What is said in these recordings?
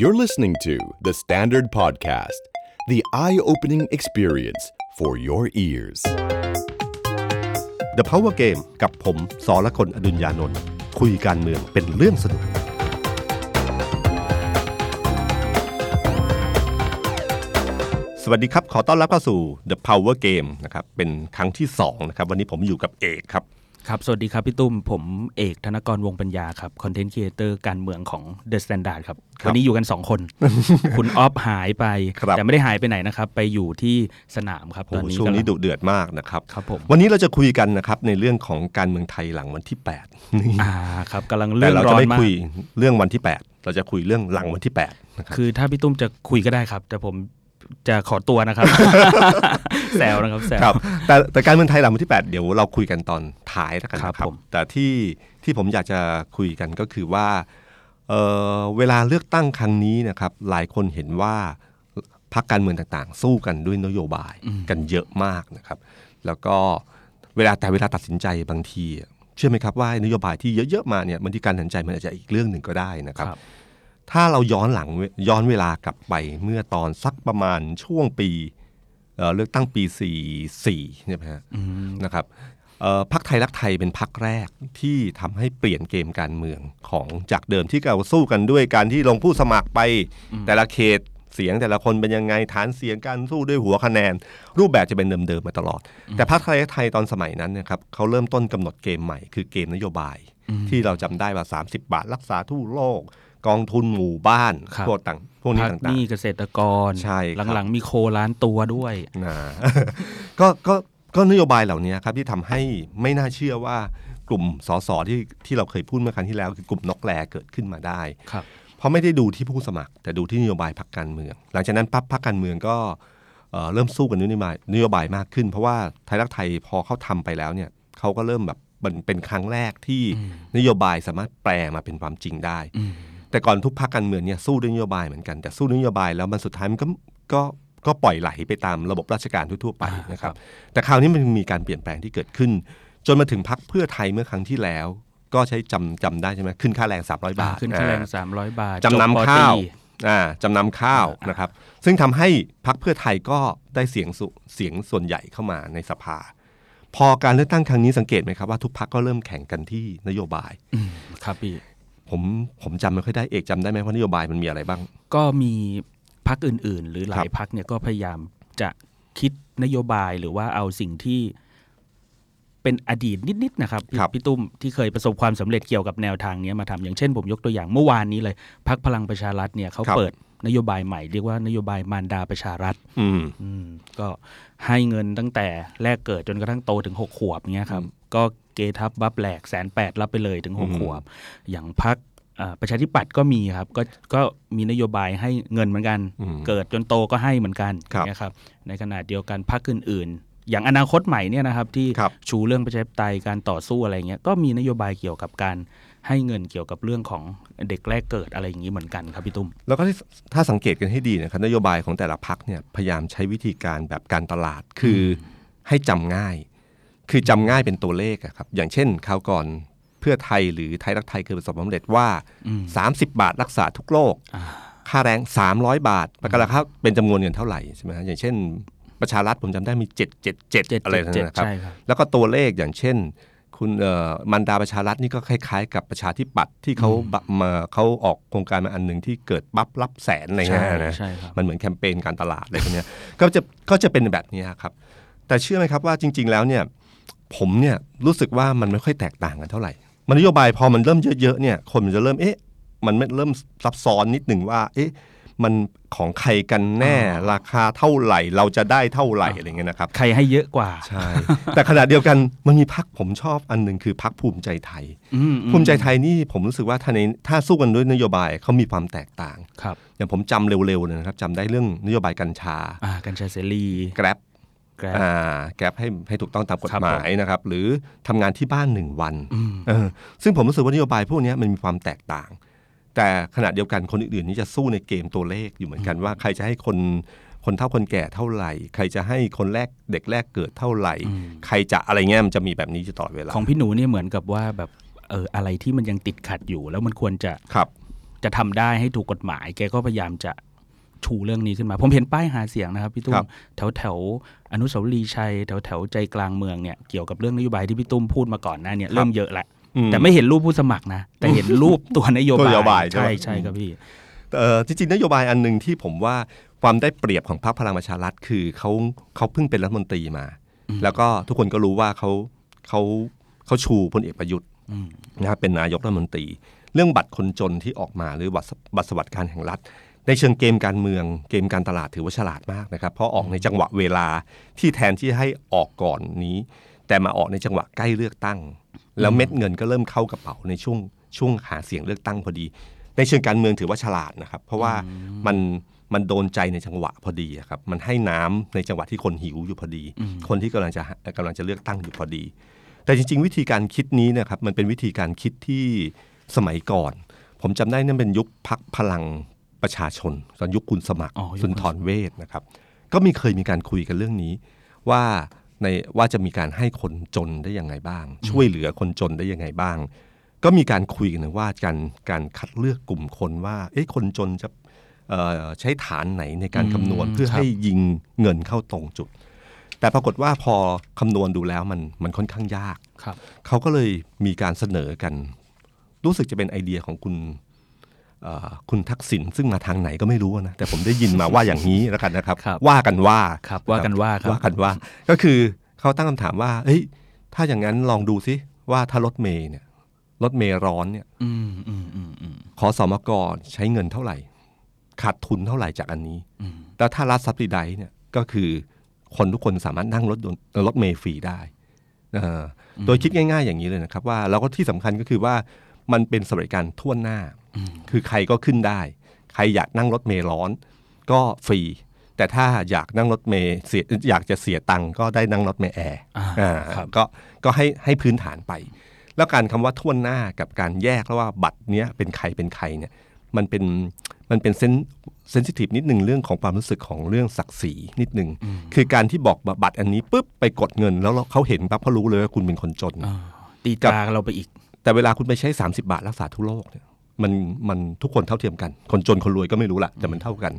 You're listening to The Standard Podcast, the eye opening experience for your ears. The Power Game กับผมสอละคนอดุญญานนท์คุยการเมืองเป็นเรื่องสนุก สวัสดีครับ ขอต้อนรับเข้าสู่ The Power Game นะครับ เป็นครั้งที่2นะครับ วันนี้ผมอยู่กับเอกครับ ครับ สวัสดีครับพี่ตุ้ม ผมเอกธนกรวงปัญญาครับ คอนเทนต์ครีเอเตอร์การเมืองของ The Standard ครับครับวันนี้อยู่กัน 2 คน คุณออฟหายไปครับแต่ไม่ได้หายไปไหนนะครับ ไปอยู่ที่สนามครับโอ้ตอนโหนี้ช่วงนี้กำลัดุเดือดมากนะครับครับผมวันนี้เราจะคุยกันนะครับในเรื่องของการเมืองไทยหลังวันที่ 8 นี่อ่าครับกำลังแต่เรื่องเราร้จะอนไม่มากคุยเรื่องวันที่ 8 เราจะคุยเรื่องหลังวันที่8นะครับคือถ้าพี่ตุ้มจะคุยก็ได้ครับ แต่ผม จะขอตัวนะครับแซวนะครับแซวครับแต่แต่การเมืองไทยหลังวันที่ 8 เดี๋ยวเราคุยกันตอนท้ายแล้วกันนะคครัรับบผมแต่ที่ที่ผมอยากจะคุยกันก็คือว่าเอ่อเวลาเลือกตั้งครั้งนี้นะครับ หลายคนเห็นว่าพรรคการเมืองต่างๆ สู้กันด้วยนโยบายกันเยอะมากนะครับ แล้วก็เวลาแต่เวลาตัดสินใจบางทีอะเชื่อไหมครับว่านโยบายที่เยอะๆมาเนี่ยบางทีการตัดสินใจมันอาจจะอีกเรื่องหนึ่งก็ได้นะครับครับ ถ้าเราย้อนหลังย้อนเวลากลับไปเมื่อตอนสักประมาณช่วงปีเอ่อเลือกตั้งปี 44ใช่ไหมฮะนะครับเอ่อพรรคไทยรักไทยเป็นพรรคแรกที่ทำให้เปลี่ยนเกมการเมืองของจากเดิมที่เราสู้กันด้วยการที่ลงผู้สมัครไป แต่ละเขตเสียงแต่ละคนเป็นยังไงฐานเสียงการสู้ด้วยหัวคะแนน รูปแบบจะเป็นเดิมๆมาตลอด แต่พรรคไทยรักไทยตอนสมัยนั้นเนะครับเขาเริ่มต้นกำหนดเกมใหม่ คือเกมนโยบาย ที่เราจำได้ว่า 30 บาทรักษาทั่วโลก กองทุนหมู่บ้านครับพวกต่างพวกนี้พักหต่างนี้เกษตรกรใช่ครับหลังๆมีโคล้านตัวด้วยๆนะก็ก็ก็นโยบายเหล่านี้ครับที่ทำให้ไม่น่าเชื่อว่ากลุ่มสสที่ที่เราเคยพูดเมื่อครั้งที่แล้ว คือกลุ่มนกแรเกิดขึ้นมาได้ครับเพราะไม่ได้ดูที่ผู้สมัคร แต่ดูที่นโยบายพรรคการเมือง หลังจากนั้นปั๊บพรรคการเมืองก็เอ่อเริ่มสู้กันนโยบายนโยบายมากขึ้น เพราะว่าไทยรักไทยพอเขาทำไปแล้วเนี่ยเขาก็เริ่มแบบมันเป็นครั้งแรกที่นโยบายสามารถแปลมาเป็นความจริงได้ แต่ก่อนทุกพรรคการเมืองเนี่ยสู้ด้วยนโยบายเหมือนกันแต่สู้ด้วยนโยบายแล้วมันสุดท้ายมันก็ก็ก็ปล่อยไหลไปตามระบบราชการทั่วๆไปอ่านนะครับครับ แต่คราวนี้มันมีการเปลี่ยนแปลงที่เกิดขึ้น จนมาถึงพรรคเพื่อไทยเมื่อครั้งที่แล้ว ก็ใช้จำจำได้ใช่ไหมขึ้นค่าแรง 300 บาทขึ้นค่าแรงอ่300 บาทจำนำบปข้าวตรีอ่าจำนำข้าวอ่านนะครับ ซึ่งทำให้พรรคเพื่อไทยก็ได้เสียงสุเสียงส่วนใหญ่เข้ามาในสภา พอการเลือกตั้งครั้งนี้สังเกตไหมครับว่าทุกพรรคก็เริ่มแข่งกันที่นโยบายอืมครับพี่ ผมผมจำไม่ค่อยได้เอกจำได้ไหมว่านโยบายมันมีอะไรบ้าง ก็มีพักอื่น ๆ หรือหลาครัยบพักเนี่ยก็พยายามจะคิดนโยบายหรือว่าเอาสิ่งที่เป็นอดีตนิดๆนะครับพี่ครับพี่ตุ้มที่เคยประสบความสำเร็จเกี่ยวกับแนวทางเนี้ยมาทำอย่างเช่นผมยกตัวอย่างเมื่อวานนี้เลยพักพลังประชารัฐเนี่ยเขาครับเปิดนโยบายใหม่เรียกว่านโยบายมารดาประชารัฐอืมอืมก็ให้เงินตั้งแต่แรกเกิดจนกระทั่งโตถึงหกขวบเงี้ยครับ ก็ เกทับบัฟแหลกแสนแปดรับไปเลยถึงหกอืมขวบ อย่างพักประชาธิปัตย์ก็มีครับก็ก็มีนโยบายให้เงินเหมือนกันอืมเกิดจนโตก็ให้เหมือนกันครับนะครับในขณะเดียวกันพักอื่นๆ อย่างอนาคตใหม่เนี่ยนะครับที่ครับชูเรื่องประชาธิปไตยการต่อสู้อะไรเงี้ยก็มีนโยบายเกี่ยวกับการให้เงินเกี่ยวกับเรื่องของเด็กแรกเกิดอะไรอย่างนี้เหมือนกันครับพี่ตุ้มแล้วก็ที่ถ้าสังเกตกันให้ดีนะครับนโยบายของแต่ละพักเนี่ยพยายามใช้วิธีการแบบการตลาดคืออให้จำง่าย คือจำง่ายเป็นตัวเลขอะครับ อย่างเช่นคราวก่อนเพื่อไทยหรือไทยรักไทยเคยประสบความสำเร็จว่า 30 บาทรักษาทุกโรคค่าแรง 300 บาทประกันราคาเป็นจำนวนเงินเท่าไหร่ใช่ไหมฮะอย่างเช่น ประชารัฐผมจำได้มี 777 อะไรนั่นนะครับใช่ครับ แล้วก็ตัวเลขอย่างเช่น คุณเอ่อมันดาประชารัฐนี่ก็คล้ายๆ กับประชาธิปัตย์ที่เขาบะมาเขาออกโครงการมาอันหนึ่งที่เกิดบัฟรับแสนอะไรเงี้ยใช่นะใช่ครับมันเหมือนแคมเปญการตลาดอะไรพวกเนี้ยก็จะก็จะเป็นแบบนี้ครับ แต่เชื่อไหมครับว่าจริง ๆ แล้วเนี่ย ผมเนี่ยรู้สึกว่ามันไม่ค่อยแตกต่างกันเท่าไหร่ มันนโยบายพอมันเริ่มเยอะๆเนี่ยคนมันจะเริ่มเอ๊ะมันไม่เริ่มซับซ้อนนิดหนึ่งว่า เอ๊ะมันของใครกันแน่ราคาเท่าไหร่ เราจะได้เท่าไหร่อะไรเงี้ยนะครับใครให้เยอะกว่าใช่แต่ขณะเดียวกันมันมีพักผมชอบอันหนึ่งคือพักภูมิใจไทยอืมอืมภูมิใจไทยนี่ผมรู้สึกว่าถ้าในถ้าสู้กันด้วยนโยบายเขามีความแตกต่างครับอย่างผมจำเร็วๆเลยนะครับจำได้เรื่องนโยบายกัญชาอ่ากัญชาเสรีแกร็บ แกร็บอ่าแกร็บให้ให้ถูกต้องตามกฎครับหมายนะครับหรือทำงานที่บ้านหนึ่งวันอืมเออซึ่งผมรู้สึกว่านโยบายพวกเนี้ยมันมีความแตกต่าง แต่ขณะเดียวกันคนอื่นๆ นี่จะสู้ในเกมตัวเลขอยู่เหมือนกันว่า ใครจะให้คนคนเท่าคนแก่เท่าไหร่ ใครจะให้คนแรกเด็กแรกเกิดเท่าไหร่ ใครจะอะไรเงี้ยมันจะมีแบบนี้อยู่ตลอดเวลาของพี่หนูเนี่ยเหมือนกับว่าแบบเอออะไรที่มันยังติดขัดอยู่ แล้วมันควรจะครับจะทำได้ให้ถูกกฎหมาย แกก็พยายามจะชูเรื่องนี้ขึ้นมา ผมเห็นป้ายหาเสียงนะครับพี่ตุ้ครัมบแถวแถวๆ อนุสาวรีย์ชัยแถวแถวๆใจกลางเมืองเนี่ยเกี่ยวกับเรื่องนโยบายที่พี่ตุ้มพูดมาก่อนหน้าเนี่ยเริ่มเยอะละอืมแต่ไม่เห็นรูปผู้สมัครนะ แต่เห็นรูปตัวนโยตัวนบายโยบายใช่ไหมใช่ใช่ครับพี่เอ่อจริงๆนโยบายอันหนึ่งที่ผมว่าความได้เปรียบของพรรคพลังประชารัฐคือเขาเขาเพิ่งเป็นรัฐมนตรีมา แล้วก็ทุกคนก็รู้ว่าเขาเขาเขาชูพลเอกประยุทธ์อืมนะครับเป็นนายกรัฐมนตรี เรื่องบัตรคนจนที่ออกมาหรือบัตรบัตรสวัสดิการแห่งรัฐ ในเชิงเกมการเมือง เกมการตลาดถือว่าฉลาดมากนะครับ เพราะออกในจังหวะเวลาที่แทนที่ให้ออกก่อนนี้ แต่มาออกในจังหวะใกล้เลือกตั้ง แล้วเม็ดเงินก็เริ่มเข้ากระเป๋าในช่วงช่วงหาเสียงเลือกตั้งพอดี ในเชิงการเมืองถือว่าฉลาดนะครับ เพราะว่ามันมันโดนใจในจังหวะพอดีอะครับ มันให้น้ำในจังหวะที่คนหิวอยู่พอดี คนที่กำลังจะกำลังจะเลือกตั้งอยู่พอดี แต่จริง ๆ วิธีการคิดนี้เนะครับมันเป็นวิธีการคิดที่สมัยก่อน ผมจำได้นั่นเป็นยุคพักพลัง ประชาชนตอนยุคคุณสมัครอ๋อยุคสุนทรเวชนะครับ ก็มีเคยมีการคุยกันเรื่องนี้ ว่าในว่าจะมีการให้คนจนได้ยังไงบ้าง ช่วยเหลือคนจนได้ยังไงบ้าง ก็มีการคุยกันว่าการการคัดเลือกกลุ่มคนว่าเอ๊ะคนจนจะเอ่อใช้ฐานไหนในการคำนวณอืมเพื่อครับให้ยิงเงินเข้าตรงจุด แต่ปรากฏว่าพอคำนวณดูแล้วมันมันค่อนข้างยากครับเขาก็เลยมีการเสนอกัน รู้สึกจะเป็นไอเดียของคุณเอ่อ คุณทักษิณซึ่งมาทางไหนก็ไม่รู้นะแต่ผมได้ยินมาว่าอย่างนี้แล้วกันนะครับครับว่ากันว่าครับว่ากันว่าครับว่ากันว่า ก็คือเขาตั้งคำถามว่าเอ้ยถ้าอย่างนั้นลองดูซิว่าถ้ารถเมย์เนี่ยรถเมย์ร้อนเนี่ยอืมอืมอืมอืมขอสมกใช้เงินเท่าไหร่ ขาดทุนเท่าไหร่จากอันนี้อืมแล้วถ้ารัฐซับซิไดเนี่ยก็คือคนทุกคนสามารถนั่งรถยนต์รถเมล์ฟรีได้เอ่ออโดยคิดง่าย ๆ อย่างนี้เลยนะครับ ว่าแล้วก็ที่สำคัญก็คือว่ามันเป็นสวัสดิการทั่วหน้าอืม คือใครก็ขึ้นได้ ใครอยากนั่งรถเมล์ร้อน ก็ฟรี แต่ถ้าอยากนั่งรถเมล์เสียอยากจะเสียตังค์ก็ได้นั่งรถเมล์แอร์อ่าอ่าครับก็ก็ให้ให้พื้นฐานไป แล้วการคำว่าทั่วหน้ากับการแยกแล้วว่าบัตรเนี้ยเป็นใครเป็นใครเนี่ยมันเป็นมันเป็น sen sensitive นิดหนึ่งเรื่องของความรู้สึกของเรื่องศักดิ์ศรีนิดหนึ่งคือการที่บอกบัตรอันนี้ปุ๊บไปกดเงิน แล้วเขาเห็นปั๊บเขารู้เลยว่าคุณเป็นคนจนอ่าตีตราเราไปอีก แต่เวลาคุณไปใช้ 30 บาทรักษาทุกโรคเนี่ย มันมันทุกคนเท่าเทียมกัน คนจนคนรวยก็ไม่รู้ละแต่มันเท่ากัน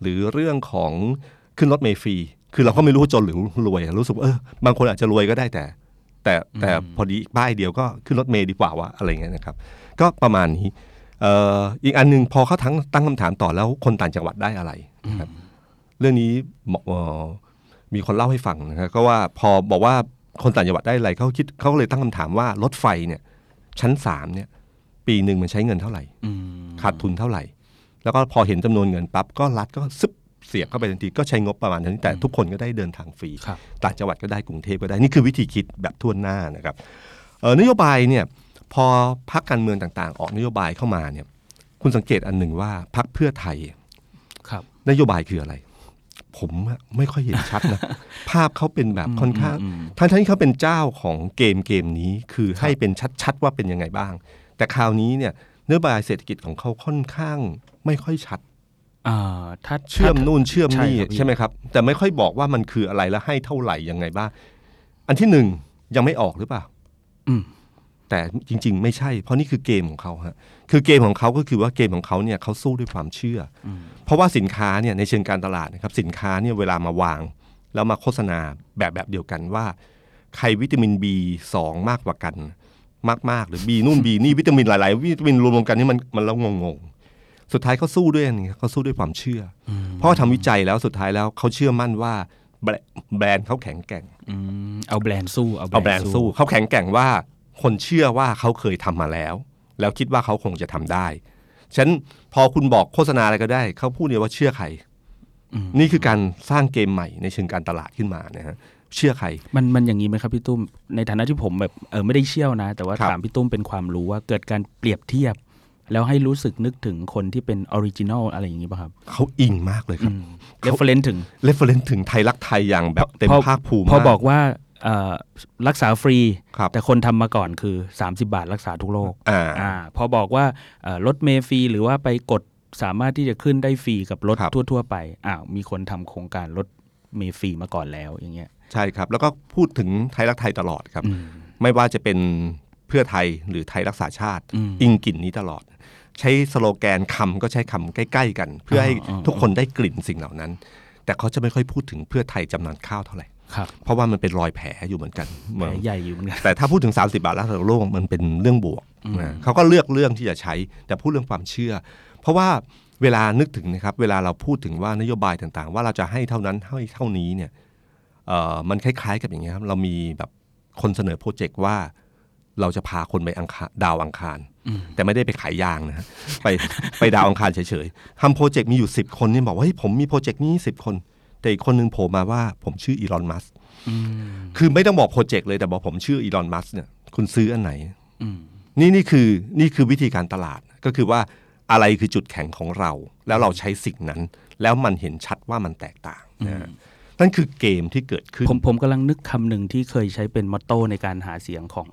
หรือเรื่องของขึ้นรถเมล์ฟรีคือเราก็ไม่รู้ว่าจนหรือรวยอะรู้สึกว่าเออบางคนอาจจะรวยก็ได้แต่ แต่แต่พอดีป้ายเดียวก็ขึ้นรถเมล์ดีกว่าว่าอะไรเงี้ยนะครับ ก็ประมาณนี้เอ่ออีกอันหนึ่งพอเขาทั้งตั้งคำถามต่อแล้วคนต่างจังหวัดได้อะไรนะครับเรื่องนี้หมอเอ่อมีคนเล่าให้ฟังนะครับก็ว่าพอบอกว่าคนต่างจังหวัดได้อะไรเขาคิดเขาก็เลยตั้งคำถามว่ารถไฟเนี่ยชั้นสามเนี่ย ปีหนึ่งมันใช้เงินเท่าไหร่อืมขาดทุนเท่าไหร่ แล้วก็พอเห็นจำนวนเงินปั๊บก็รัฐก็ซึบเสียบเข้าไปทันทีก็ใช้งบประมาณเท่านี้แต่ทุกคนก็ได้เดินทางฟรีครับต่างจังหวัดก็ได้กรุงเทพก็ได้นี่คือวิธีคิดแบบทั่วหน้านะครับเอ่อนโยบายเนี่ยพอพักการเมืองต่างๆ ออกนโยบายเข้ามาเนี่ย คุณสังเกตอันหนึ่งว่าพักเพื่อไทยครับ นโยบายคืออะไร ผมอะไม่ค่อยเห็นชัดนะ ภาพเขาเป็นแบบค่อนข้างอืมอืมทั้งที่เขาเป็นเจ้าของเกมเกมนี้คือให้เป็นชัดๆว่าเป็นยังไงบ้าง แต่คราวนี้เนี่ยนโยบายเศรษฐกิจของเขาค่อนข้างไม่ค่อยชัดอ่าถ้าเชื่อมนู่นเชื่อมนี่ใช่ครับพี่ใช่ไหมครับ แต่ไม่ค่อยบอกว่ามันคืออะไรและให้เท่าไหร่ยังไงบ้างอันที่หนึ่งยังไม่ออกหรือเปล่าอืมแต่จริง ๆ ไม่ใช่ เพราะนี่คือเกมของเขาฮะคือเกมของเขาก็คือว่าเกมของเขาเนี่ยเขาสู้ด้วยความเชื่ออเพราะว่าสินค้าเนี่ยในเชิงการตลาดนะครับ สินค้าเนี่ยเวลามาวาง แล้วมาโฆษณาแบบแบบเดียวกันว่า ใครวิตามิน B2 มากกว่ากัน มากๆ หรือ B นู่น B นี่วิตามินหลาย ๆ วิตามินรวมๆกันนี่มันมันแล้วงงๆ สุดท้ายเขาสู้ด้วยอันนี้เขาสู้ด้วยความเชื่ออเพราะว่าทำวิจัยแล้วสุดท้ายแล้วเขาเชื่อมั่นว่าแบรแบรนด์เขาแข็งแกร่งอืมเอาแบรนด์สู้เอาแบรนด์สู้เขาแข็งแกร่งว่าคนเชื่อว่าเขาเคยทำมาแล้ว แล้วคิดว่าเขาคงจะทำได้ฉะนั้นพอคุณบอกโฆษณาอะไรก็ได้ เขาพูดเนี่ยว่าเชื่อใครอืมนี่คือการสร้างเกมใหม่ในเชิงการตลาดขึ้นมานะฮะ เชื่อใคร มันมันอย่างนี้ไหมครับพี่ตุ้ม ในฐานะที่ผมแบบเออไม่ได้เชี่ยวนะ แต่ว่าครับถามพี่ตุ้มเป็นความรู้ว่าเกิดการเปรียบเทียบ แล้วให้รู้สึกนึกถึงคนที่เป็น original อะไรอย่างนี้ป่ะครับ เขาอิงมากเลยครับ reference ถึง reference ถึงไทยรักไทยอย่างแบบเต็มพอภาคภูมิพอมากบอกว่าเอ่อรักษาฟรีครับแต่คนทำมาก่อนคือ 30 บาทรักษาทุกโรคอ่าอ่าพอบอกว่าเอ่อรถเมล์ฟรีหรือว่าไปกดสามารถที่จะขึ้นได้ฟรีกับรถครับทั่ว ๆ ไปอ้าวมีคนทำโครงการรถเมล์ฟรีมาก่อนแล้วอย่างเงี้ย ใช่ครับ แล้วก็พูดถึงไทยรักไทยตลอดครับอืมไม่ว่าจะเป็นเพื่อไทยหรือไทยรักษาชาติอืมอิงกลิ่นนี้ตลอด ใช้สโลแกนคำก็ใช้คำใกล้ ๆ กัน เพื่อให้อ่าทุกคนได้กลิ่นสิ่งเหล่านั้น แต่เขาจะไม่ค่อยพูดถึงเพื่อไทยจำนำข้าวเท่าไหร่ครับเพราะว่ามันเป็นรอยแผลอยู่เหมือนกันแผลใหญ่อยู่เหมือนกันแต่ถ้าพูดถึง 30 บาทแล้วของโลกมันเป็นเรื่องบวกนะเขาก็เลือกเรื่องที่จะใช้ แต่พูดเรื่องความเชื่อ เพราะว่าเวลานึกถึงนะครับ เวลาเราพูดถึงว่านโยบายต่างๆ ว่าเราจะให้เท่านั้นให้เท่านี้เนี่ยเอ่อ มันคล้ายๆ กับอย่างเงี้ยครับเรามีแบบคนเสนอโปรเจกต์ว่าเราจะพาคนไปอังคารดาวอังคาร แต่ไม่ได้ไปขายยางนะฮะไปไปดาวอังคารเฉยๆทำโปรเจกต์มีอยู่10คนเนี่ยบอกว่าเฮ้ยผมมีโปรเจกต์นี้10คน แต่อีกคนนึงโผล่มาว่าผมชื่ออีลอนมัสอืมคือไม่ต้องบอกโปรเจกต์เลยแต่บอกผมชื่ออีลอนมัสเนี่ยคุณซื้ออันไหนอืมนี่นี่คือนี่คือวิธีการตลาดก็คือว่าอะไรคือจุดแข็งของเรา แล้วเราใช้สิ่งนั้น แล้วมันเห็นชัดว่ามันแตกต่างนะฮะ นั่นคือเกมที่เกิดขึ้น ผมผมกำลังนึกคำหนึ่งที่เคยใช้เป็นมอตโต้ในการหาเสียงของ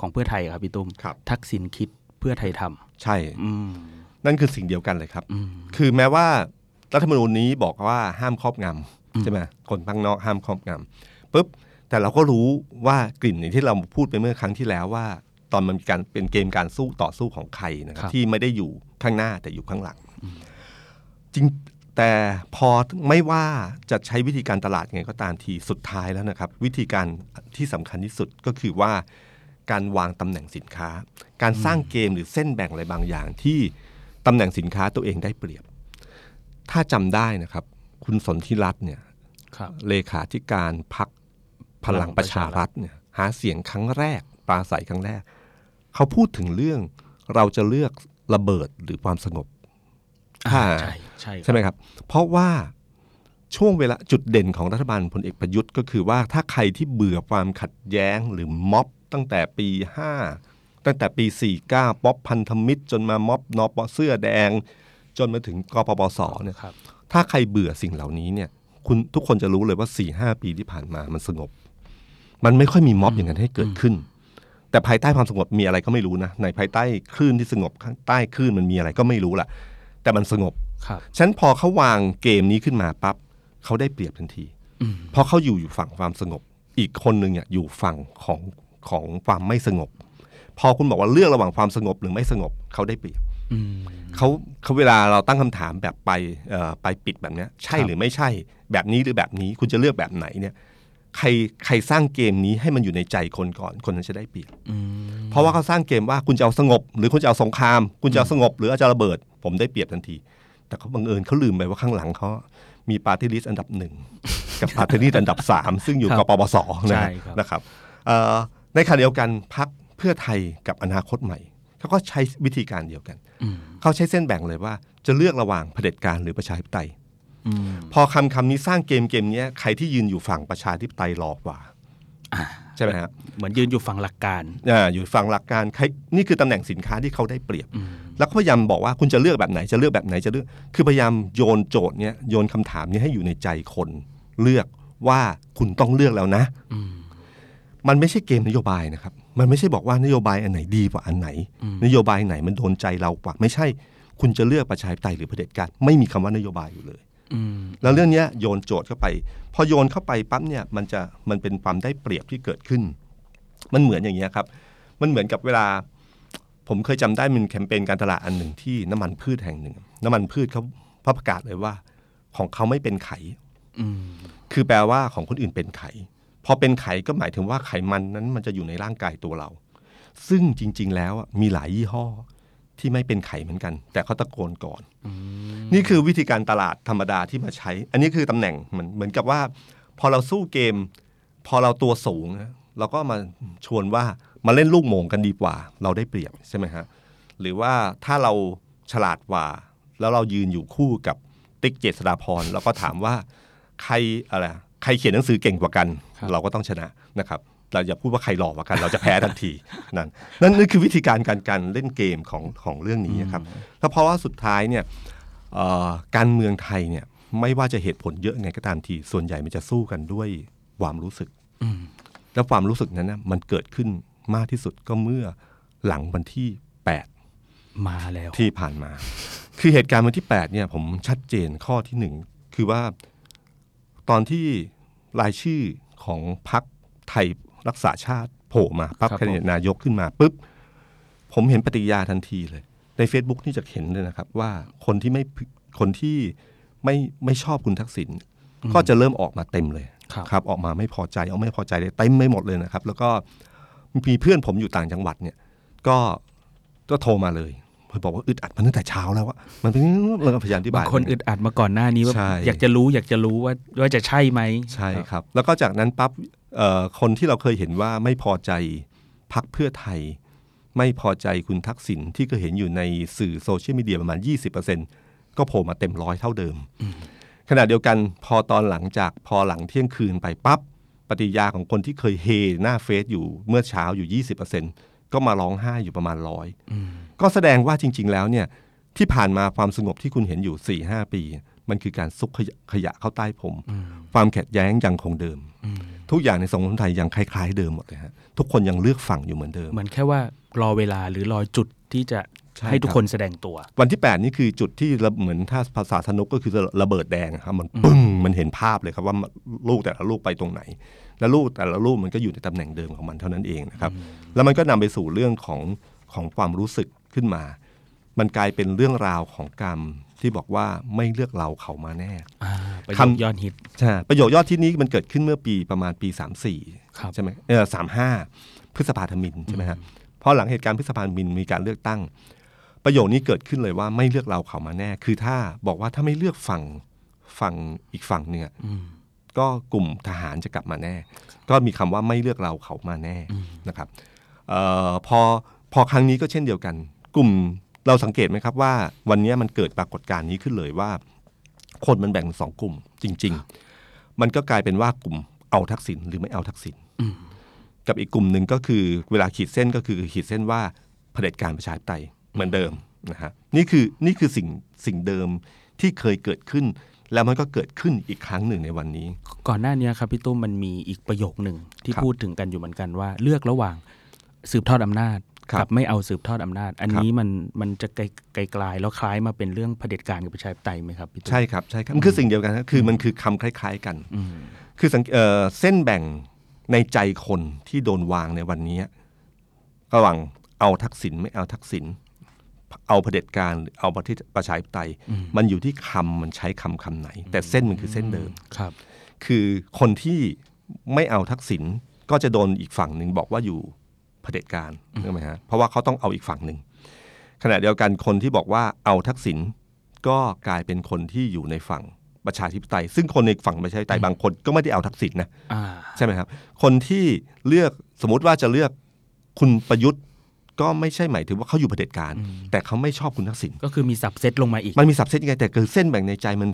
ของเพื่อไทยครับพี่ตุ้มครับทักษิณคิดเพื่อไทยทใช่ำอืมนั่นคือสิ่งเดียวกันเลยครับอืมคือแม้ว่ารัฐธรรมนูญนี้บอกว่าห้ามครอบงำใช่ไหมคนข้างนอกห้ามครอบงำปุ๊บแต่เราก็รู้ว่ากลิ่นอย่างที่เราพูดไปเมื่อครั้งที่แล้วว่า ตอนมันมีการเป็นเกมการสู้ต่อสู้ของใครนะครับครับ ที่ไม่ได้อยู่ข้างหน้าแต่อยู่ข้างหลัง จริง แต่พอไม่ว่าจะใช้วิธีการตลาดยังไงก็ตามทีสุดท้ายแล้วนะครับ วิธีการที่สำคัญที่สุดก็คือว่าการวางตำแหน่งสินค้า การสร้างเกมหรือเส้นแบ่งอะไรบางอย่างที่ตำแหน่งสินค้าตัวเองได้เปรียบ ถ้าจำได้นะครับ คุณสนธิรัตน์เนี่ยครับเลขาธิการพักพลังประชารัฐเนี่ยหาเสียงครั้งแรกปราศัยครั้งแรก เขาพูดถึงเรื่องเราจะเลือกระเบิดหรือความสงบอ่าอ่า ใช่ใช่ใช่ไหมครับ เพราะว่าช่วงเวลาจุดเด่นของรัฐบาลพลเอกประยุทธ์ก็คือว่าถ้าใครที่เบื่อความขัดแย้งหรือม็อบตั้งแต่ปี 5 ตั้งแต่ปี 49 ป๊อบพันธมิตร จนมาม็อบนอปเสื้อแดง จนมาถึงกปปสเนี่ยครับถ้าใครเบื่อสิ่งเหล่านี้เนี่ยคุณทุกคนจะรู้เลยว่า4 5ปีที่ผ่านมามันสงบ มันไม่ค่อยมีม็อบอย่างนั้นให้เกิดขึ้น แต่ภายใต้ความสงบมีอะไรก็ไม่รู้นะในภายใต้คลื่นที่สงบข้างใต้คลื่นมันมีอะไรก็ไม่รู้ล่ะ แต่มันสงบครับฉะนันพอเขาวางเกมนี้ขึ้นมาปั๊บเขาได้เปรียบทันทีอืมเพราะเขาอยู่อยู่ฝั่งความสงบ อีกคนหนึ่งเนี่ยอยู่ฝั่งของของความไม่สงบ พอคุณบอกว่าเลือกระหว่างความสงบหรือไม่สงบเขาได้เปรียบอืมเขาเขาเวลาเราตั้งคำถามแบบไปเอ่อไปปิดแบบเนี้ยใช่ครับหรือไม่ใช่แบบนี้หรือแบบนี้คุณจะเลือกแบบไหนเนี่ย ใครใครสร้างเกมนี้ให้มันอยู่ในใจคนก่อนคนนั้นจะได้เปรียบอืมเพราะว่าเขาสร้างเกมว่าคุณจะเอาสงบ หรือคุณจะเอาสงคราม คุณจะเอาสงบ หรือเอาจะระเบิด ผมได้เปรียบทันที แต่เขาบังเอิญเขาลืมไปว่าข้างหลังเขามีปาร์ตี้ลิสต์อันดับหนึ่งกับปาร์ตี้ลิสต์อันดับสามซึ่งอยู่ครักับบปปสนะใช่ฮะครับนะครับเอ่อในขณะเดียวกันพรรคเพื่อไทยกับอนาคตใหม่เขาก็ใช้วิธีการเดียวกันอืมเขาใช้เส้นแบ่งเลยว่าจะเลือกระหว่างเผด็จการหรือประชาธิปไตยอืม พอคำคำนี้สร้างเกมเกมเนี้ยใครที่ยืนอยู่ฝั่งประชาธิปไตยหล่อกว่าอ่าใช่ไหมครับเหมือนยืนอยู่ฝั่งหลักการอ่าอยู่ฝั่งหลักการใครนี่คือตำแหน่งสินค้าที่เขาได้เปรียบอืมแล้วก็พยายามบอกว่าคุณจะเลือกแบบไหนจะเลือกแบบไหนจะเลือก คือพยายามโยนโจทย์เนี้ยโยนคำถามเนี้ยให้อยู่ในใจคน เลือกว่าคุณต้องเลือกแล้วนะอืมมันไม่ใช่เกมนโยบายนะครับ มันไม่ใช่บอกว่านโยบายอันไหนดีกว่าอันไหน นโยบายไหนมันโดนใจเรากว่า ไม่ใช่ คุณจะเลือกประชาธิปไตยหรือเผด็จการไม่มีคำว่านโยบายอยู่เลยอืม แล้วเรื่องเนี้ยโยนโจทย์เข้าไป พอโยนเข้าไปปั๊บเนี่ยมันจะมันเป็นความได้เปรียบที่เกิดขึ้น มันเหมือนอย่างเงี้ยครับ มันเหมือนกับเวลา ผมเคยจำได้มันแคมเปญการตลาดอันหนึ่งที่น้ำมันพืชแห่งหนึ่ง น้ำมันพืชเขาเขาประกาศเลยว่า ของเขาไม่เป็นไขอืมคือแปลว่าของคนอื่นเป็นไข พอเป็นไขก็หมายถึงว่าไขมันนั้นมันจะอยู่ในร่างกายตัวเรา ซึ่งจริง ๆ แล้วอะมีหลายยี่ห้อ ที่ไม่เป็นไขเหมือนกัน แต่เขาตะโกนก่อน นี่คือวิธีการตลาดธรรมดาที่มาใช้ อันนี้คือตำแหน่งเหมือนเหมือนกับว่า พอเราสู้เกม พอเราตัวสูงนะเราก็มาชวนว่ามาเล่นลูกโมงกันดีกว่า เราได้เปรียบใช่ไหมฮะหรือว่าถ้าเราฉลาดกว่า แล้วเรายืนอยู่คู่กับติ๊กเจษฎาพรเราก็ถามว่าใครอะไรใครเขียนหนังสือเก่งกว่ากันครับเราก็ต้องชนะนะครับ เราอย่าพูดว่าใครหลอกกว่ากัน เราจะแพ้ทันทีนั่นนั่นนี่คือวิธีการการการเล่นเกมของของเรื่องนี้นะครับแล้วเพราะว่าสุดท้ายเนี่ยเอ่อการเมืองไทยเนี่ยไม่ว่าจะเหตุผลเยอะไงก็ตามที ส่วนใหญ่มันจะสู้กันด้วยความรู้สึกอืมแล้วความรู้สึกนั้นนะมันเกิดขึ้นมากที่สุดก็เมื่อหลังวันที่ 8 มาแล้วที่ผ่านมา คือเหตุการณ์วันที่ 8 เนี่ย ผมชัดเจนข้อที่หนึ่งคือว่าตอนที่รายชื่อของพรรคไทย รักษาชาติโผล่มาปั๊บครับแคนดิเดตนายกขึ้นมาปุ๊บผมเห็นปฏิกิริยาทันทีเลย ใน Facebook นี่จะเห็นเลยนะครับ ว่าคนที่ไม่คนที่ไม่ไม่ชอบคุณทักษิณก็จะเริ่มออกมาเต็มเลยครับครับออกมาไม่พอใจเอาไม่พอใจเลยเต็มไม่หมดเลยนะครับ แล้วก็มีเพื่อนผมอยู่ต่างจังหวัดเนี่ย ก็ก็โทรมาเลยบอกว่าอึดอัดมาตั้งแต่เช้าแล้วว่ามันเป็นเราก็พยายามอธิบาบายงคนอึดอัดมาก่อนหน้านี้ว่าใช่อยากจะรู้อยากจะรู้ว่าว่าจะใช่ไหมใช่ครับ แล้วก็จากนั้นปั๊บเอ่อ คนที่เราเคยเห็นว่าไม่พอใจพักเพื่อไทย ไม่พอใจคุณทักษิณที่ก็เห็นอยู่ในสื่อโซเชียลมีเดียประมาณ 20%ก็โผล่มาเต็มร้อยเท่าเดิม ขณะเดียวกันพอตอนหลังจากพอหลังเที่ยงคืนไปปั๊บปฏิยาของคนที่เคยเฮหน้าเฟซอยู่เมื่อเช้าอยู่ 20%ก็มาร้องไห้อยู่ประมาณร้อยก็แสดงว่าจริง ๆ แล้วเนี่ยที่ผ่านมาความสงบที่คุณเห็นอยู่4ี่ห้าปี มันคือการซุกขยะขยะเข้าใต้ผม ความขัดแย้งยังคงเดิม ทุกอย่างในสังคมไทยยังคล้าย ๆ เดิมหมดเลยฮะทุกคนยังเลือกฝั่งอยู่เหมือนเดิมเหมือนแค่ว่ารอเวลาหรือรอจุดที่จะใช่ให้ทุกครับคนแสดงตัว วันที่ 8 นี่คือจุดที่ระเหมือนถ้าภาษาสนุกก็คือระเบิดแดงครับมันปึ้งมันเห็นภาพเลยครับว่าลูกแต่ละลูกไปตรงไหน แล้วลูกแต่ละลูกมันก็อยู่ในตำแหน่งเดิมของมันเท่านั้นเองนะครับแล้วมันก็นำไปสู่เรื่องของของความรู้สึกขึ้นมา มันกลายเป็นเรื่องราวของกรรม ที่บอกว่าไม่เลือกเราเขามาแน่อ่าประโยคำคยอดฮิตใช่ประโยคยอดที่นี้มันเกิดขึ้นเมื่อปีประมาณปีครับ34ใช่ไหมเออสามห้าพฤษภาธมินใช่ไหมฮะพอหลังเหตุการณ์พฤษภาธมินมีการเลือกตั้ง ประโยคนี้เกิดขึ้นเลยว่าไม่เลือกเราเขามาแน่ คือถ้าบอกว่าถ้าไม่เลือกฝั่งฝั่งอีกฝั่งเนี่ยก็กลุ่มทหารจะกลับมาแน่ ก็มีคำว่าไม่เลือกเราเขามาแน่นะครับเออพอพอครั้งนี้ก็เช่นเดียวกัน กลุ่ม เราสังเกตไหมครับว่าวันนี้มันเกิดปรากฏการณ์นี้ขึ้นเลยว่า คนมันแบ่งเป็นสองกลุ่ม จริง ๆ มันก็กลายเป็นว่ากลุ่มเอาทักษิณหรือไม่เอาทักษิณกับอีกกลุ่มหนึ่งก็คือ เวลาขีดเส้นก็คือขีดเส้นว่าเผด็จการประชาธิปไตยเหมือนเดิมนะฮะนี่คือนี่คือสิ่งสิ่งเดิมที่เคยเกิดขึ้น แล้วมันก็เกิดขึ้นอีกครั้งหนึ่งในวันนี้ ก่อนหน้านี้ครับพี่ตุ้มมันมีอีกประโยคหนึ่งที่ครับพูดถึงกันอยู่เหมือนกันว่า เลือกระหว่างสืบทอดอำนาจครับ กับไม่เอาสืบทอดอำนาจ อันครับนี้มันมันจะไกลไกลๆแล้วคล้ายมาเป็นเรื่องเผด็จการกับประชาธิปไตยไหมครับพี่ตุ้มใช่ครับใช่ครับมันคือสิ่งเดียวกันนะคือมันคือคำคล้าย ๆกันคือสังเอ่อเส้นแบ่งในใจคนที่โดนวางในวันนี้ระหว่างเอาทักษิณไม่เอาทักษิณเอาเผด็จการหรือเอาประเทศประชาธิปไตย มันอยู่ที่คำมันใช้คำคำไหน แต่เส้นมันคือเส้นเดิมครับ คือคนที่ไม่เอาทักษิณก็จะโดนอีกฝั่งหนึ่งบอกว่าอยู่ เผด็จการใช่ไหมฮะเพราะว่าเขาต้องเอาอีกฝั่งหนึ่งขณะเดียวกันคนที่บอกว่าเอาทักษิณก็กลายเป็นคนที่อยู่ในฝั่งประชาธิปไตย ซึ่งคนในฝั่งประชาธิปไตยบางคนก็ไม่ได้เอาทักษิณนะอ่าใช่ไหมครับ คนที่เลือกสมมติว่าจะเลือกคุณประยุทธ์ ก็ไม่ใช่หมายถึงว่าเขาอยู่เผด็จการ แต่เขาไม่ชอบคุณทักษิณก็คือมีสับเซตลงมาอีก มันมีสับเซตยังไงแต่คือเส้นแบ่งในใจมัน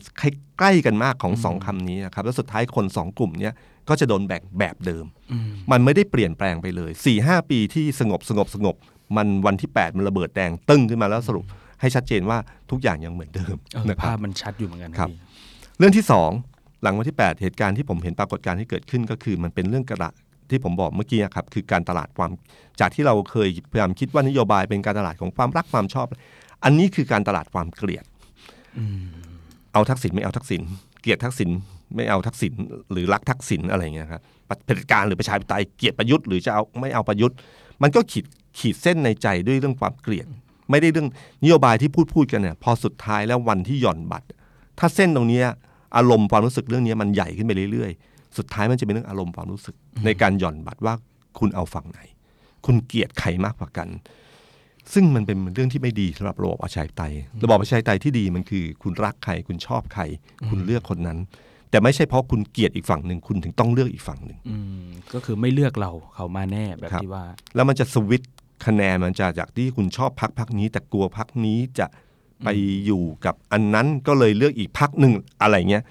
ใกล้กันมากของสองคำนี้นะครับแล้วสุดท้ายคนสองกลุ่มเนี้ยก็จะโดนแบ่งแบบเดิม มันไม่ได้เปลี่ยนแปลงไปเลย4ี่ห้าปีที่สงบสงบสงบ มันวันที่ 8 มันระเบิดแดงตึ้งขึ้นมาแล้วสรุป ให้ชัดเจนว่าทุกอย่างยังเหมือนเดิมเออนะครับภาพมันชัดอยู่เหมือนกันครับพี่เรื่องที่สองหลังวันที่ 8 เหตุการณ์ที่ผมเห็นปรากฏการณ์ที่เกิดขึ้นก็คือ มันเป็นเรื่องกระดาษ ที่ผมบอกเมื่อกี้ครับคือการตลาดความจากที่เราเคยพยายามคิดว่านโยบายเป็นการตลาดของความรักความชอบ อันนี้คือการตลาดความเกลียดเอาทักษิณไม่เอาทักษิณเกลียดทักษิณไม่เอาทักษิณหรือรักทักษิณอะไรอย่างเงี้ยครับเผด็จการหรือประชาธิปไตยเกลียดประยุทธ์หรือจะเอาไม่เอาประยุทธ์ มันก็ขีดขีดเส้นในใจด้วยเรื่องความเกลียด ไม่ได้เรื่องนโยบายที่พูดพูดกันเนี่ยพอสุดท้ายแล้ววันที่หย่อนบัตร ถ้าเส้นตรงเนี้ยอารมณ์ความรู้สึกเรื่องเนี้ยมันใหญ่ขึ้นไปเรื่อยๆ สุดท้ายมันจะเป็นเรื่องอารมณ์ความรู้สึก ในการหย่อนบัตรว่าคุณเอาฝั่งไหน คุณเกลียดใครมากกว่ากัน ซึ่งมันเป็นเรื่องที่ไม่ดีสำหรับระบอบประชาธิปไตย ระบอบประชาธิปไตยที่ดีมันคือ คุณรักใคร คุณชอบใคร คุณเลือกคนนั้น แต่ไม่ใช่เพราะคุณเกลียดอีกฝั่งหนึ่งคุณถึงต้องเลือกอีกฝั่งหนึ่งอืมก็คือไม่เลือกเราเขามาแน่แบบครับที่ว่า แล้วมันจะสวิตช์คะแนนมันจะจากที่คุณชอบพักพักนี้ แต่กลัวพักนี้จะไปอยู่กับอันนั้นก็เลยเลือกอีกพักหนึ่งอะไรเงี้ย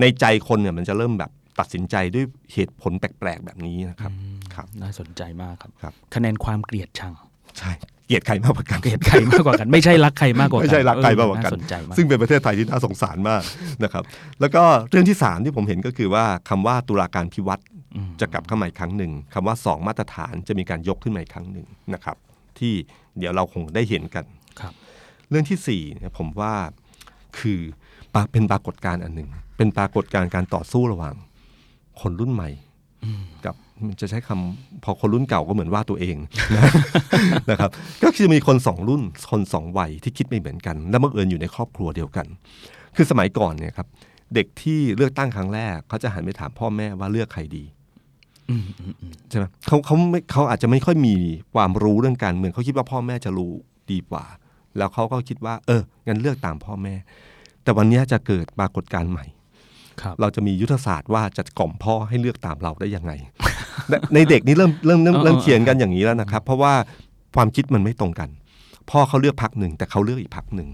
ในใจคนเนี่ยมันจะเริ่มแบบ ตัดสินใจด้วยเหตุผลแปลกๆแบบนี้นะครับครับ น่าสนใจมากครับครับ คะแนนความเกลียดชังใช่เกลียดใครมากกว่ากันเกลียดใครมากกว่ากันไม่ใช่รักใครมากกว่ากันไม่ใช่รักใครมากกว่ากันเออน่าสนใจมากซึ่งเป็นประเทศไทยที่น่าสงสารมากนะครับ แล้วก็เรื่องที่สามที่ผมเห็นก็คือว่าคำว่าตุลาการพิวัตรจะกลับเข้ามาอีกครั้งหนึ่งคำว่าสองมาตรฐานจะมีการยกขึ้นมาอีกครั้งหนึ่งนะครับ ที่เดี๋ยวเราคงได้เห็นกันครับ เรื่องที่สี่เนี่ยผมว่าคือปาเป็นปรากฏการณ์อันหนึ่งเป็นปรากฏการณ์การต่อสู้ระหว่าง คนรุ่นใหม่กับมันจะใช้คำพอคนรุ่นเก่าก็เหมือนว่าตัวเองนะนะครับ ก็คือมีคนสองรุ่นคนสองวัยที่คิดไม่เหมือนกัน และบังเอิญอยู่ในครอบครัวเดียวกัน คือสมัยก่อนเนี่ยครับเด็กที่เลือกตั้งครั้งแรกเขาจะหันไปถามพ่อแม่ว่าเลือกใครดีอืมอืมอืมใช่ไหมเขาเขาไม่เขาอาจจะไม่ค่อยมีความรู้เรื่องการเมืองเขาคิดว่าพ่อแม่จะรู้ดีกว่า แล้วเขาก็คิดว่า เอองั้นเลือกตามพ่อแม่ แต่วันนี้จะเกิดปรากฏการณ์ใหม่ครับ เราจะมียุทธศาสตร์ว่าจะกล่อมพ่อให้เลือกตามเราได้ยังไง ในในเด็กนี่เริ่มเริ่มเริ่มเออเริ่มเขียนกันอย่างนี้แล้วนะครับ เพราะว่าความคิดมันไม่ตรงกัน พ่อเขาเลือกพักหนึ่งแต่เขาเลือกอีกพักหนึ่ง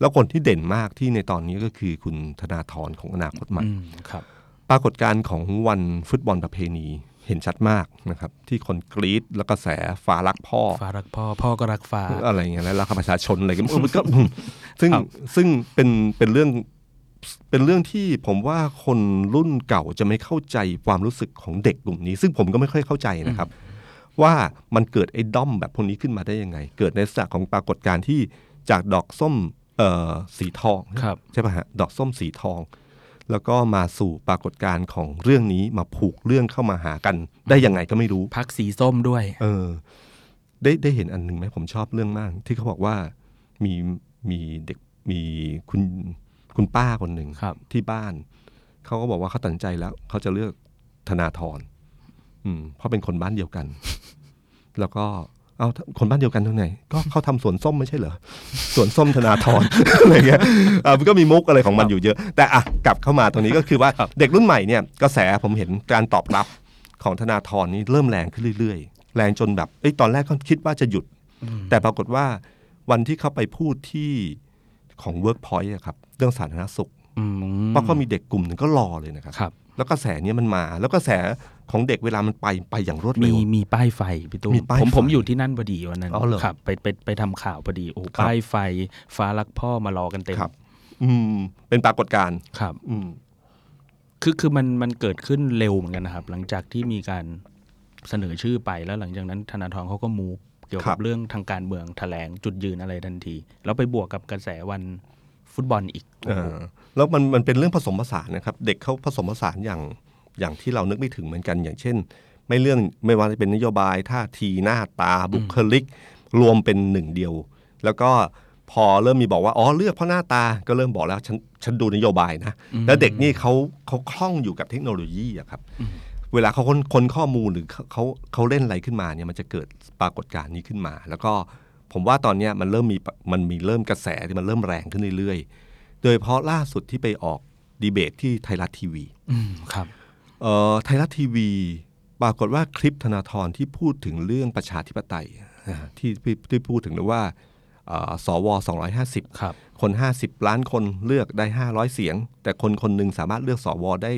แล้วคนที่เด่นมากที่ในตอนนี้ก็คือคุณธนาธรของอนาคตใหม่อืมครับปรากฏการณ์ของวันฟุตบอลประเพณีเห็นชัดมากนะครับ ที่คนกรี๊ดแล้วก็แสฟ้ารักพ่อฟ้ารักพ่อ พ่อก็รักฟ้าอะไรอย่างเงี้ยแล้วรักประชาชนอะไรกันมันก็ซึ่งครับซึ่งเป็นเป็นเรื่อง เป็นเรื่องที่ผมว่าคนรุ่นเก่าจะไม่เข้าใจความรู้สึกของเด็กกลุ่มนี้ ซึ่งผมก็ไม่ค่อยเข้าใจนะครับ ว่ามันเกิดไอ้ด้อมแบบพวกนี้ขึ้นมาได้ยังไง เกิดในลักษณะของปรากฏการณ์ที่จากดอกส้มเอ่อสีทองครับใช่ป่ะฮะดอกส้มสีทอง แล้วก็มาสู่ปรากฏการณ์ของเรื่องนี้มาผูกเรื่องเข้ามาหากันได้ยังไงก็ไม่รู้ พักสีส้มด้วย เออ ได้ได้เห็นอันหนึ่งไหมผมชอบเรื่องมาก ที่เขาบอกว่ามีมีเด็กมีคุณ คุณป้าคนหนึ่งครับที่บ้าน เขาก็บอกว่าเขาตัดสินใจแล้ว เขาจะเลือกธนาธรอืมเพราะเป็นคนบ้านเดียวกัน แล้วก็เอาคนบ้านเดียวกันตรงไหนก็เขาทำสวนส้มไม่ใช่เหรอสวนส้มธนาธรอะไรเงี้ยอะมันก็มีมุกอะไรของมันอยู่เยอะ แต่อะกลับเข้ามาตรงนี้ก็คือว่าเด็กรุ่นใหม่เนี่ยกระแสผมเห็นการตอบรับของธนาธรนี่เริ่มแรงขึ้นเรื่อยๆ แรงจนแบบเอ้ยตอนแรกก็คิดว่าจะหยุด แต่ปรากฏว่าวันที่เขาไปพูดที่ของ Workpoint อะครับเรื่องสาธารณสุขอืมเพราะก็มีเด็กกลุ่มหนึ่งก็รอเลยนะครับครับแล้วกระแสเนี้ยมันมา แล้วกระแสของเด็กเวลามันไปไปอย่างรวดมีเร็วมีป้ายไฟพี่ตุ้มมีป้ายผมไฟผมอยู่ที่นั่นพอดีวันนั้นอ๋อเหรอครับไปไปไปทำข่าวพอดีโอ้ครับป้ายไฟ ฟ้ารักพ่อมารอกันเต็มครับอืม เป็นปรากฏการณ์ครับ อืมคือคือมันมันเกิดขึ้นเร็วเหมือนกันนะครับ หลังจากที่มีการเสนอชื่อไปแล้วหลังจากนั้นธนาธรเขาก็มูฟเกี่ยวครักับบเรื่องทางการเมืองแถลงจุดยืนอะไรทันที แล้วไปบวกกับกระแสวัน ฟุตบอลอีกเออแล้วมันมันเป็นเรื่องผสมผสานนะครับ เด็กเขาผสมผสานอย่างอย่างที่เรานึกไม่ถึงเหมือนกัน อย่างเช่น ไม่เรื่องไม่ว่าจะเป็นนโยบายท่าทีหน้าตาบุคลิก รวมเป็นหนึ่งเดียว แล้วก็พอเริ่มมีบอกว่าอ๋อเลือกเพราะหน้าตาก็เริ่มบอกแล้วฉันฉันดูนโยบายนะ แล้วเด็กนี่เขาเขาคล่องอยู่กับเทคโนโลยีอะครับ เวลาเขาค้นค้นข้อมูลหรือเขาเขาเขาเล่นอะไรขึ้นมาเนี่ยมันจะเกิดปรากฏการณ์นี้ขึ้นมา แล้วก็ ผมว่าตอนเนี้ยมันเริ่มมีมันมีเริ่มกระแสที่มันเริ่มแรงขึ้นเรื่อยๆ โดยเฉพาะล่าสุดที่ไปออกดีเบตที่ไทยรัฐทีวีอืมครับเอ่อไทยรัฐทีวีปรากฏว่าคลิปธนาธรที่พูดถึงเรื่องประชาธิปไตยนะฮะที่ที่ที่พูดถึงเลยว่าเอ่อสว 250 ครับ คน 50 ล้านคนเลือกได้ 500 เสียง แต่คนคนหนึ่งสามารถเลือกสวได้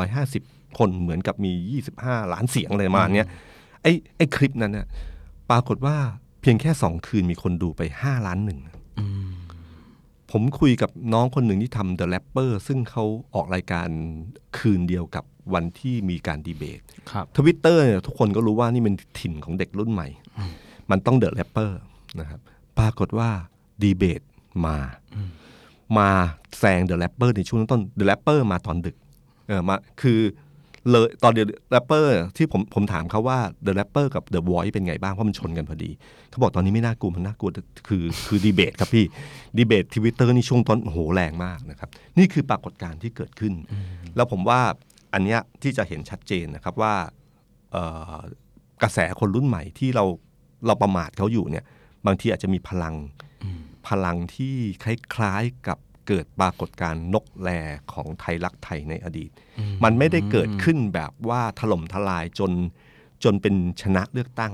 250 คนเหมือนกับมี 25 ล้านเสียงอะไรประมาณเนี้ยไอ้ไอ้คลิปนั้นน่ะปรากฏว่าเพียงแค่สองคืนมีคนดูไป5ล้านหนึ่งผมคุยกับน้องคนหนึ่งที่ทำ The Rapper ซึ่งเขาออกรายการคืนเดียวกับวันที่มีการดีเบตครับทวิตเตอร์เนี่ยทุกคนก็รู้ว่านี่เป็นถิ่นของเด็กรุ่นใหม่ มันต้อง The Rapper นะครับ ปรากฏว่าดีเบตมา มาแซง The Rapper ในช่วงต้น The Rapper มาตอนดึก เออมาคือ เลยตอน The Rapper ที่ผมผมถามเขาว่า The Rapper กับ The Voice เป็นไงบ้าง เพราะมันชนกันพอดี เขาบอกตอนนี้ไม่น่ากลัวมันน่ากลัวคือคือดีเบตครับพี่ดีเบตทวิตเตอร์นี่ช่วงต้นโอ้โหแรงมากนะครับ นี่คือปรากฏการณ์ที่เกิดขึ้น แล้วผมว่าอันเนี้ยที่จะเห็นชัดเจนนะครับว่าเอ่อกระแสคนรุ่นใหม่ที่เราเราประมาทเขาอยู่เนี่ย บางทีอาจจะมีพลังพลังที่คล้ายๆกับ เกิดปรากฏการณ์นกแลของไทยรักไทยในอดีต มันไม่ได้เกิดขึ้นแบบว่าถล่มทลายจนจนเป็นชนะเลือกตั้ง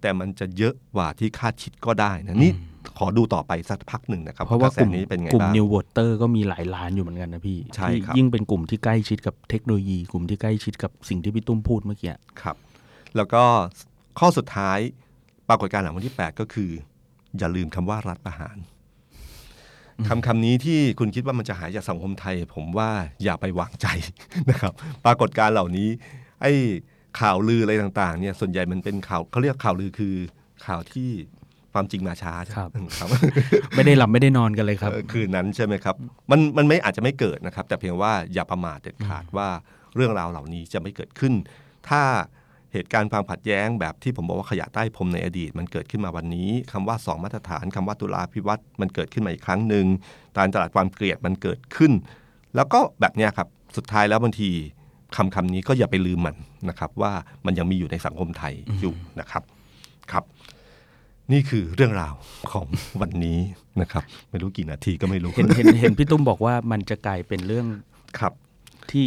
แต่มันจะเยอะกว่าที่คาดคิดก็ได้นะนี่ขอดูต่อไปสักพักหนึ่งนะครับ เพราะว่ากแสกลุ่มนี้เป็นไงกลุ่มบ้างนิวโวเตอร์ก็มีหลายล้านอยู่เหมือนกันนะพี่ใช่ที่ครับยิ่งเป็นกลุ่มที่ใกล้ชิดกับเทคโนโลยี กลุ่มที่ใกล้ชิดกับสิ่งที่พี่ตุ้มพูดเมื่อกี้ครับ แล้วก็ข้อสุดท้ายปรากฏการณ์หลังวันที่ 8 ก็คือ อย่าลืมคำว่ารัฐประหาร คำคำนี้ที่คุณคิดว่ามันจะหายจากสังคมไทย ผมว่าอย่าไปวางใจนะครับ ปรากฏการณ์เหล่านี้ไอ้ข่าวลืออะไรต่างๆเนี่ยส่วนใหญ่มันเป็นข่าวเขาเรียกข่าวลือคือข่าวที่ความจริงมาช้าใช่ไหมครับครับไม่ได้หลับไม่ได้นอนกันเลยครับเอ่อคืนนั้นใช่ไหมครับ มันมันไม่อาจจะไม่เกิดนะครับ แต่เพียงว่าอย่าประมาทเด็ดขาดว่าเรื่องราวเหล่านี้จะไม่เกิดขึ้น ถ้า เหตุการณ์ความขัดแย้งแบบที่ผมบอกว่าขยะใต้พรมในอดีต มันเกิดขึ้นมาวันนี้คำว่าสองมาตรฐานคำว่าตุลาพิวัตรมันเกิดขึ้นมาอีกครั้งหนึ่งการตลาดความเกลียดมันเกิดขึ้น แล้วก็แบบเนี้ยครับสุดท้ายแล้วบางทีคำคำนี้ก็อย่าไปลืมมันนะครับว่ามันยังมีอยู่ในสังคมไทยอยู่นะครับครับ นี่คือเรื่องราวของวันนี้นะครับ ไม่รู้กี่นาทีก็ไม่รู้เห็นเห็นเห็นพี่ตุ้มบอกว่ามันจะกลายเป็นเรื่องครับที่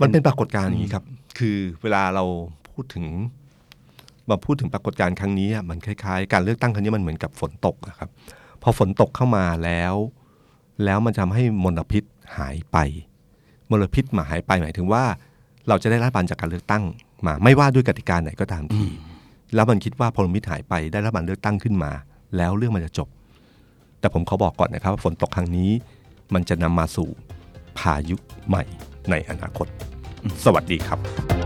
มันเป็นปรากฏการณ์อย่างนี้ครับ คือเวลาเรา พูดถึงมาพูดถึงปรากฏการณ์ครั้งนี้อะมันคล้ายๆ การเลือกตั้งครั้งนี้มันเหมือนกับฝนตกนะครับ พอฝนตกเข้ามาแล้ว แล้วมันทำให้มลพิษหายไป มลพิษมาหายไปหมายถึงว่า เราจะได้รัฐบาลจากการเลือกตั้งมา ไม่ว่าด้วยกติกาไหนก็ตามที แล้วมันคิดว่าพลพิษหายไปได้รัฐบาลเลือกตั้งขึ้นมา แล้วเรื่องมันจะจบ แต่ผมขอบอกก่อนนะครับว่าฝนตกครั้งนี้ มันจะนำมาสู่พายุใหม่ในอนาคต สวัสดีครับ